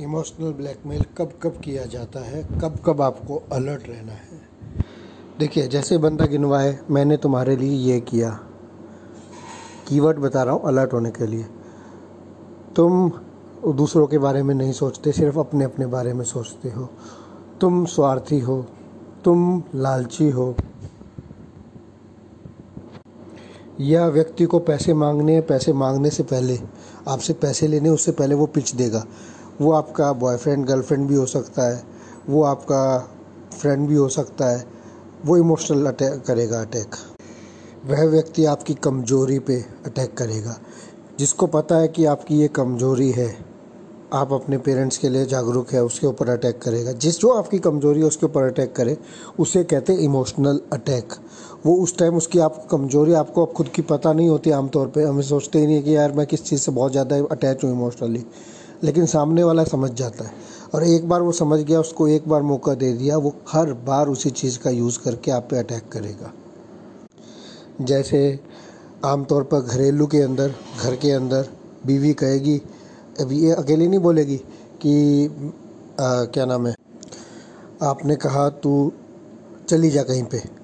Emotional blackmail कब कब किया जाता है? कब कब आपको अलर्ट रहना है? देखिए, जैसे बंदा गिनवाए, मैंने तुम्हारे लिए ये किया। कीवर्ड बता रहा हूँ, अलर्ट होने के लिए। तुम दूसरों के बारे में नहीं सोचते, सिर्फ़ अपने अपने बारे में सोचते हो। तुम स्वार्थी हो, तुम लालची हो। या व्यक्ति को पैसे मांगने पैसे मांगने से पहले, आपसे पैसे लेने उससे पहले वो पिच देगा। वो आपका बॉयफ्रेंड गर्लफ्रेंड भी हो सकता है, वो आपका फ्रेंड भी हो सकता है, वो इमोशनल अटैक करेगा अटैक वह व्यक्ति आपकी कमज़ोरी पे अटैक करेगा। जिसको पता है कि आपकी ये कमज़ोरी है, आप अपने पेरेंट्स के लिए जागरूक है, उसके ऊपर अटैक करेगा। जिस जो आपकी कमज़ोरी है, उसके ऊपर अटैक करे, उसे कहते हैं इमोशनल अटैक वो उस टाइम उसकी आप कमज़ोरी आपको अब खुद की पता नहीं होती आमतौर पे। हमें सोचते ही नहीं कि यार मैं किस चीज़ से बहुत ज़्यादा अटैच हूँ इमोशनली लेकिन सामने वाला समझ जाता है। और एक बार वो समझ गया उसको एक बार मौका दे दिया वो हर बार उसी चीज़ का यूज़ करके आप पे अटैक करेगा। जैसे आमतौर पर घरेलू के अंदर घर के अंदर बीवी कहेगी अभी ये अकेली नहीं बोलेगी कि आ, क्या नाम है आपने कहा तू चली जा कहीं पे।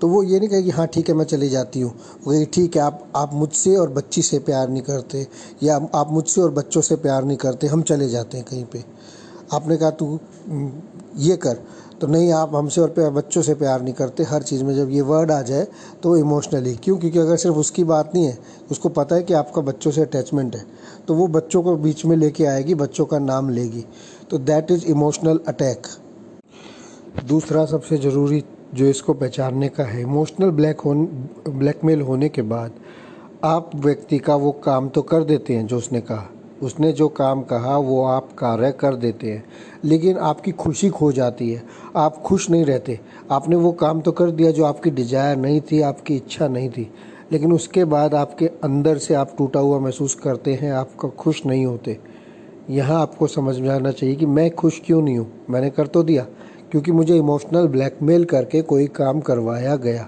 तो वो ये नहीं कहेगी हाँ ठीक है, मैं चली जाती हूँ। वो कहेगी, ठीक है, आप आप मुझसे और बच्ची से प्यार नहीं करते, या आप मुझसे और बच्चों से प्यार नहीं करते, हम चले जाते हैं कहीं पे। आपने कहा, तू ये कर। तो नहीं, आप हमसे और बच्चों से प्यार नहीं करते, हर चीज़ में जब ये वर्ड आ जाए तो इमोशनली क्यों? क्योंकि अगर सिर्फ़ उसकी बात नहीं है, उसको पता है कि आपका बच्चों से अटैचमेंट है तो वो बच्चों को बीच में लेके आएगी, बच्चों का नाम लेगी। तो दैट इज़ इमोशनल अटैक दूसरा सबसे ज़रूरी जो इसको पहचानने का है। इमोशनल ब्लैक हो ब्लैकमेल होने के बाद आप व्यक्ति का वो काम तो कर देते हैं जो उसने कहा। उसने जो काम कहा, वो आप कार्य कर देते हैं। लेकिन आपकी खुशी खो जाती है। आप खुश नहीं रहते। आपने वो काम तो कर दिया जो आपकी डिज़ायर नहीं थी, आपकी इच्छा नहीं थी। लेकिन उसके बाद आपके अंदर से आप टूटा हुआ महसूस करते हैं, आपका खुश नहीं होते। यहाँ आपको समझ में आना चाहिए कि मैं खुश क्यों नहीं हूँ? मैंने कर तो दिया। क्योंकि मुझे इमोशनल ब्लैकमेल करके कोई काम करवाया गया।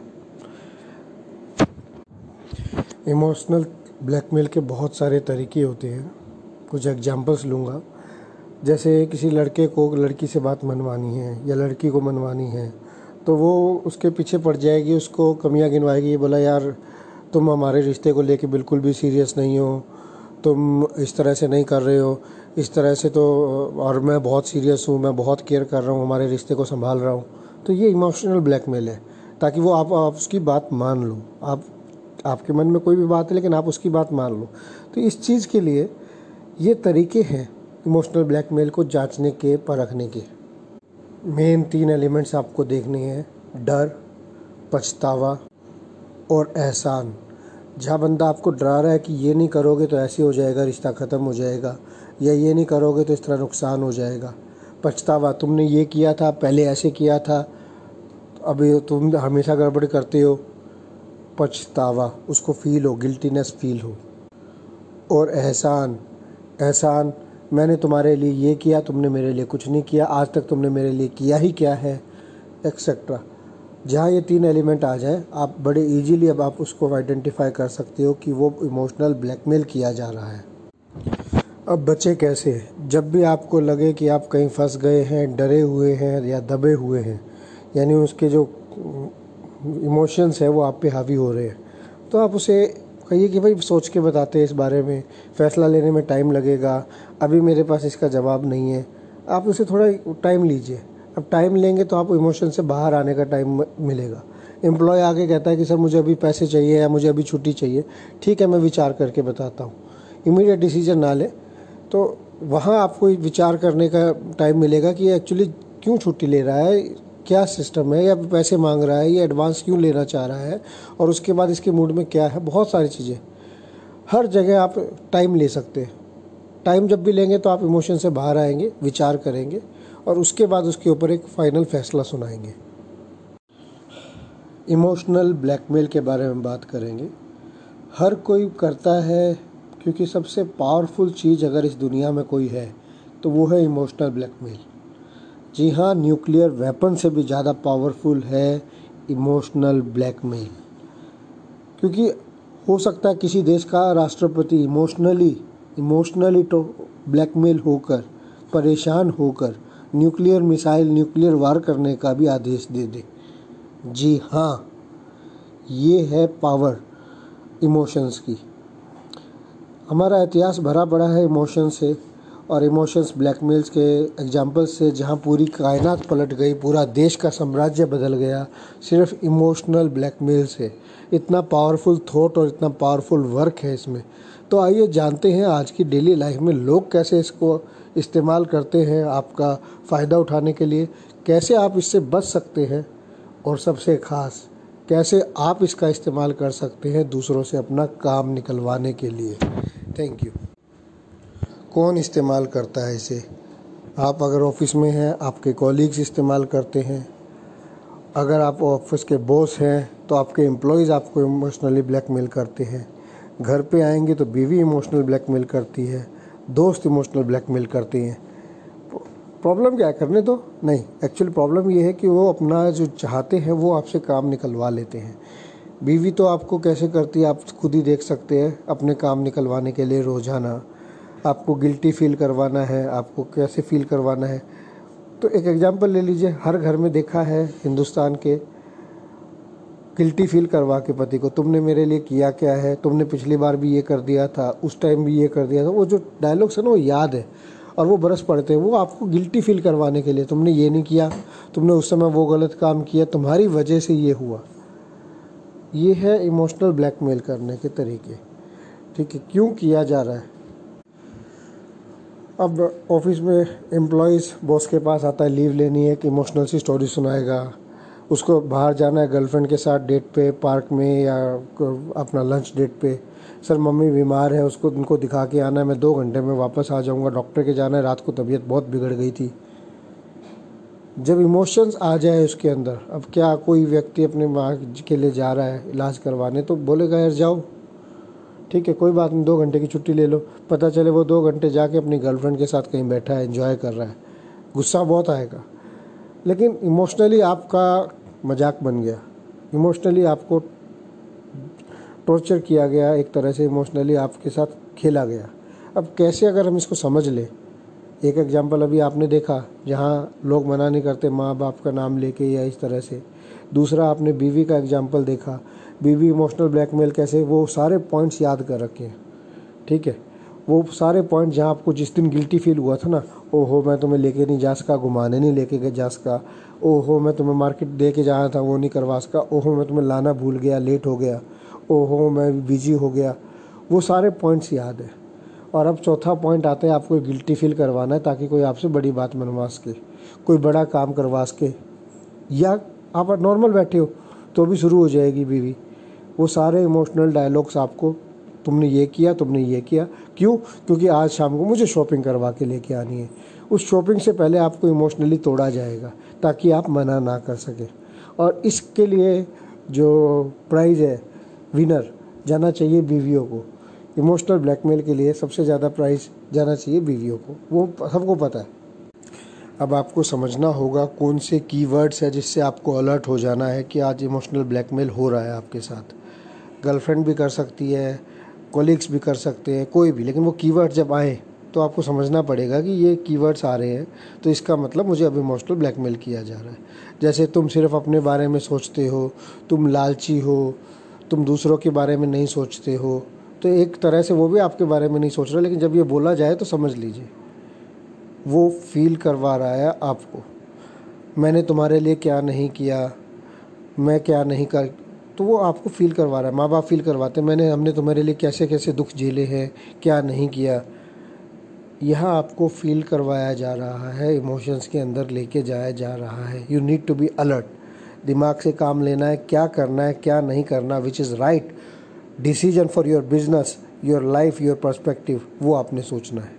इमोशनल ब्लैकमेल के बहुत सारे तरीके होते हैं। कुछ एग्जांपल्स लूँगा। जैसे किसी लड़के को लड़की से बात मनवानी है या लड़की को मनवानी है तो वो उसके पीछे पड़ जाएगी, उसको कमियाँ गिनवाएगी, बोला, यार, तुम हमारे रिश्ते को लेके बिल्कुल भी सीरियस नहीं हो। तुम इस तरह से नहीं कर रहे हो। इस तरह से तो और मैं बहुत सीरियस हूँ मैं बहुत केयर कर रहा हूँ हमारे रिश्ते को संभाल रहा हूँ। तो ये इमोशनल ब्लैकमेल है ताकि वो आप, आप उसकी बात मान लो। आप आपके मन में कोई भी बात है लेकिन आप उसकी बात मान लो। तो इस चीज़ के लिए ये तरीके हैं इमोशनल ब्लैकमेल को जांचने के परखने के। मेन तीन एलिमेंट्स आपको देखने हैं डर पछतावा और एहसान। जहाँ बंदा आपको डरा रहा है कि ये नहीं करोगे तो ऐसे हो जाएगा रिश्ता ख़त्म हो जाएगा। या ये नहीं करोगे तो इस तरह नुकसान हो जाएगा। पछतावा, तुमने ये किया था, पहले ऐसे किया था, अभी तुम हमेशा गड़बड़ करते हो। पछतावा, उसको फील हो गिल्टीनेस फील हो। और एहसान एहसान, मैंने तुम्हारे लिए ये किया, तुमने मेरे लिए कुछ नहीं किया, आज तक तुमने मेरे लिए किया ही क्या है एक्सेट्रा जहाँ ये तीन एलिमेंट आ जाए, आप बड़े इजीली अब आप उसको आइडेंटिफाई कर सकते हो कि वो इमोशनल ब्लैकमेल किया जा रहा है। अब बचे कैसे? जब भी आपको लगे कि आप कहीं फंस गए हैं, डरे हुए हैं या दबे हुए हैं, यानी उसके जो इमोशंस है, वो आप पे हावी हो रहे हैं तो आप उसे कहिए कि भाई सोच के बताते हैं इस बारे में। फ़ैसला लेने में टाइम लगेगा। अभी मेरे पास इसका जवाब नहीं है। आप उसे थोड़ा टाइम लीजिए। अब टाइम लेंगे तो आपको इमोशन से बाहर आने का टाइम मिलेगा। एम्प्लॉय आके कहता है कि, सर, मुझे अभी पैसे चाहिए या मुझे अभी छुट्टी चाहिए। ठीक है, मैं विचार करके बताता हूँ। इमीडिएट डिसीज़न ना ले। तो वहाँ आपको विचार करने का टाइम मिलेगा कि एक्चुअली क्यों छुट्टी ले रहा है? क्या सिस्टम है? या पैसे मांग रहा है? या एडवांस क्यों लेना चाह रहा है? और उसके बाद इसके मूड में क्या है? बहुत सारी चीज़ें। हर जगह आप टाइम ले सकते हैं। टाइम जब भी लेंगे तो आप इमोशन से बाहर आएँगे, विचार करेंगे और उसके बाद उसके ऊपर एक फ़ाइनल फैसला सुनाएँगे। इमोशनल ब्लैकमेल के बारे में बात करेंगे। हर कोई करता है क्योंकि सबसे पावरफुल चीज़ अगर इस दुनिया में कोई है तो वो है इमोशनल ब्लैकमेल जी हाँ न्यूक्लियर वेपन से भी ज़्यादा पावरफुल है इमोशनल ब्लैकमेल क्योंकि हो सकता है किसी देश का राष्ट्रपति इमोशनली इमोशनली तो ब्लैकमेल होकर, परेशान होकर न्यूक्लियर मिसाइल न्यूक्लियर वार करने का भी आदेश दे दे। जी हाँ ये है पावर इमोशंस की। हमारा इतिहास भरा पड़ा है इमोशन से और इमोशंस ब्लैकमेल्स के एग्जाम्पल्स से, जहाँ पूरी कायनात पलट गई, पूरा देश का साम्राज्य बदल गया, सिर्फ़ इमोशनल ब्लैकमेल से इतना पावरफुल थॉट और इतना पावरफुल वर्क है इसमें। तो आइए जानते हैं आज की डेली लाइफ में लोग कैसे इसको इस्तेमाल करते हैं आपका फ़ायदा उठाने के लिए। कैसे आप इससे बच सकते हैं? और सबसे ख़ास, कैसे आप इसका इस्तेमाल कर सकते हैं दूसरों से अपना काम निकलवाने के लिए? थैंक यू कौन इस्तेमाल करता है इसे? आप अगर ऑफ़िस में हैं, आपके कॉलीग्स इस्तेमाल करते हैं। अगर आप ऑफ़िस के बॉस हैं तो आपके एम्प्लॉयज़ आपको इमोशनली ब्लैकमेल करते हैं। घर पे आएँगे तो बीवी इमोशनल ब्लैकमेल करती है, दोस्त इमोशनल ब्लैकमेल करते हैं। प्रॉब्लम क्या करने दो? नहीं। एक्चुअल प्रॉब्लम ये है कि वो अपना जो चाहते हैं, वो आपसे काम निकलवा लेते हैं। बीवी तो आपको कैसे करती है? आप खुद ही देख सकते हैं, अपने काम निकलवाने के लिए रोज़ाना। आपको गिल्टी फील करवाना है, आपको कैसे फील करवाना है। तो एक एग्जांपल ले लीजिए, हर घर में देखा है हिंदुस्तान के गिल्टी फील करवा के पति को, तुमने मेरे लिए किया क्या है? तुमने पिछली बार भी ये कर दिया था, उस टाइम भी ये कर दिया था। वो जो डायलॉग्स है ना, वो याद है। और वो बरस पड़ते हैं, वो आपको गिल्टी फील करवाने के लिए, तुमने ये नहीं किया, तुमने उस समय वो गलत काम किया, तुम्हारी वजह से ये हुआ। ये है इमोशनल ब्लैकमेल करने के तरीके। ठीक है, क्यों किया जा रहा है? अब ऑफ़िस में एम्प्लॉयज़ बॉस के पास आता है लीव लेनी है कि इमोशनल सी स्टोरी सुनाएगा। उसको बाहर जाना है गर्लफ्रेंड के साथ डेट पे पार्क में या अपना लंच डेट पे। सर, मम्मी बीमार है, उसको, उनको दिखा के आना है, मैं दो घंटे में वापस आ जाऊँगा डॉक्टर के जाना है, रात को तबीयत बहुत बिगड़ गई थी। जब इमोशंस आ जाए उसके अंदर, अब क्या कोई व्यक्ति अपने माँ के लिए जा रहा है इलाज करवाने तो बोलेगा, यार, जाओ। ठीक है, कोई बात नहीं, दो घंटे की छुट्टी ले लो। पता चले वो दो घंटे जाके अपनी गर्लफ्रेंड के साथ कहीं बैठा है इन्जॉय कर रहा है। गुस्सा बहुत आएगा। लेकिन इमोशनली आपका मज़ाक बन गया। इमोशनली आपको टॉर्चर किया गया, एक तरह से इमोशनली आपके साथ खेला गया। अब कैसे अगर हम इसको समझ लें एक एग्जांपल अभी आपने देखा, जहाँ लोग मना नहीं करते माँ बाप का नाम लेके या इस तरह से। दूसरा, आपने बीवी का एग्जांपल देखा। बीवी इमोशनल ब्लैकमेल कैसे, वो सारे पॉइंट्स याद कर रखे हैं। ठीक है? वो सारे पॉइंट जहाँ आपको जिस दिन गिल्टी फील हुआ था ना, ओहो, मैं तुम्हें लेके नहीं जा सका, घुमाने नहीं लेके जा सका। ओहो, मैं तुम्हें मार्केट दे के जाना था, वो नहीं करवा सका। ओहो, मैं तुम्हें लाना भूल गया लेट हो गया। ओहो, मैं बिज़ी हो गया। वो सारे पॉइंट्स याद है। और अब चौथा पॉइंट आता है, आपको गिल्टी फील करवाना है, ताकि कोई आपसे बड़ी बात मनवा सके कोई बड़ा काम करवा सके या आप नॉर्मल बैठे हो तो भी शुरू हो जाएगी बीवी। वो सारे इमोशनल डायलॉग्स आपको, तुमने ये किया, तुमने ये किया। क्यों? क्योंकि आज शाम को मुझे शॉपिंग करवा के लेके आनी है। उस शॉपिंग से पहले आपको इमोशनली तोड़ा जाएगा, ताकि आप मना ना कर सकें। और इसके लिए जो प्राइज़ है विनर जाना चाहिए बीवियों को। इमोशनल ब्लैकमेल के लिए सबसे ज़्यादा प्राइस जाना चाहिए बीवियों को। वो सबको पता है। अब आपको समझना होगा कौन से कीवर्ड्स है जिससे आपको अलर्ट हो जाना है कि आज इमोशनल ब्लैकमेल हो रहा है आपके साथ। गर्लफ्रेंड भी कर सकती है कोलिग्स भी कर सकते हैं, कोई भी। लेकिन वो कीवर्ड जब आए तो आपको समझना पड़ेगा कि ये कीवर्ड्स आ रहे हैं तो इसका मतलब मुझे अब इमोशनल ब्लैकमेल किया जा रहा है। जैसे तुम सिर्फ़ अपने बारे में सोचते हो, तुम लालची हो, तुम दूसरों के बारे में नहीं सोचते हो तो एक तरह से वो भी आपके बारे में नहीं सोच रहा, लेकिन जब ये बोला जाए तो समझ लीजिए। वो फील करवा रहा है आपको। मैंने तुम्हारे लिए क्या नहीं किया? मैं क्या नहीं कर? तो वो आपको फील करवा रहा है। माँ बाप फील करवाते मैंने, हमने तुम्हारे लिए कैसे कैसे दुख झेले हैं? क्या नहीं किया? यह आपको फील करवाया जा रहा है इमोशंस के अंदर लेके जाया जा रहा है। You need to be alert दिमाग से काम लेना है, क्या करना है, क्या नहीं करना which is right decision for your business your life your perspective वो आपने सोचना है।